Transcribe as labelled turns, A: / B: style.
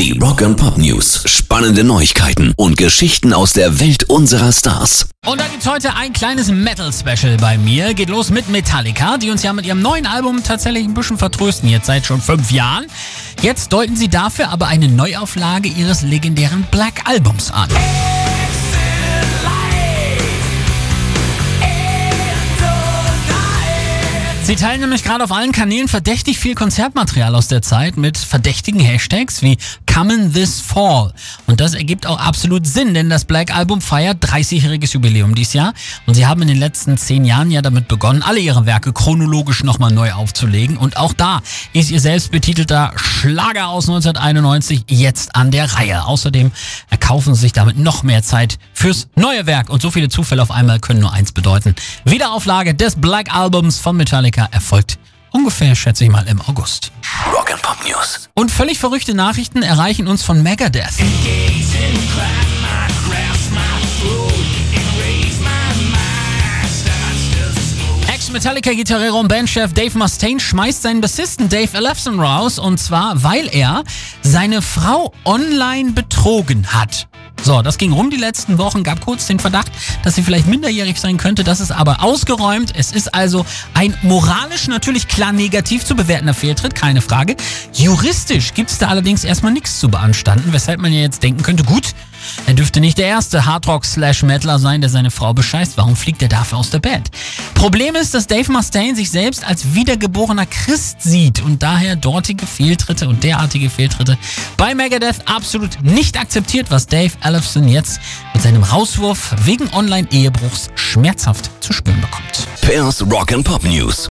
A: Die Rock and Pop News. Spannende Neuigkeiten und Geschichten aus der Welt unserer Stars.
B: Und da gibt's heute ein kleines Metal-Special bei mir. Geht los mit Metallica, die uns ja mit ihrem neuen Album tatsächlich ein bisschen vertrösten, jetzt seit schon fünf Jahren. Jetzt deuten sie dafür aber eine Neuauflage ihres legendären Black Albums an. Sie teilen nämlich gerade auf allen Kanälen verdächtig viel Konzertmaterial aus der Zeit mit verdächtigen Hashtags wie Comin' This Fall. Und das ergibt auch absolut Sinn, denn das Black Album feiert 30-jähriges Jubiläum dieses Jahr. Und sie haben in den letzten zehn Jahren ja damit begonnen, alle ihre Werke chronologisch nochmal neu aufzulegen. Und auch da ist ihr selbstbetitelter Schlager aus 1991 jetzt an der Reihe. Außerdem erkaufen sie sich damit noch mehr Zeit fürs neue Werk. Und so viele Zufälle auf einmal können nur eins bedeuten. Wiederauflage des Black Albums von Metallica erfolgt ungefähr, schätze ich mal, im August.
A: Rock News.
B: Und völlig verrückte Nachrichten erreichen uns von Megadeth. Ex-Metallica-Gitarrero und Bandchef Dave Mustaine schmeißt seinen Bassisten Dave Ellefson raus und zwar, weil er seine Frau online betrogen hat. So, das ging rum die letzten Wochen, gab kurz den Verdacht, dass sie vielleicht minderjährig sein könnte. Das ist aber ausgeräumt. Es ist also ein moralisch natürlich klar negativ zu bewertender Fehltritt, keine Frage. Juristisch gibt es da allerdings erstmal nichts zu beanstanden, weshalb man ja jetzt denken könnte, gut, er dürfte nicht der erste Hardrock-Slash-Metaler sein, der seine Frau bescheißt. Warum fliegt er dafür aus der Band? Problem ist, dass Dave Mustaine sich selbst als wiedergeborener Christ sieht und daher dortige Fehltritte und derartige Fehltritte bei Megadeth absolut nicht akzeptiert, was Dave Ellefson jetzt mit seinem Rauswurf wegen Online-Ehebruchs schmerzhaft zu spüren bekommt.
A: Pairs Rock and Pop News.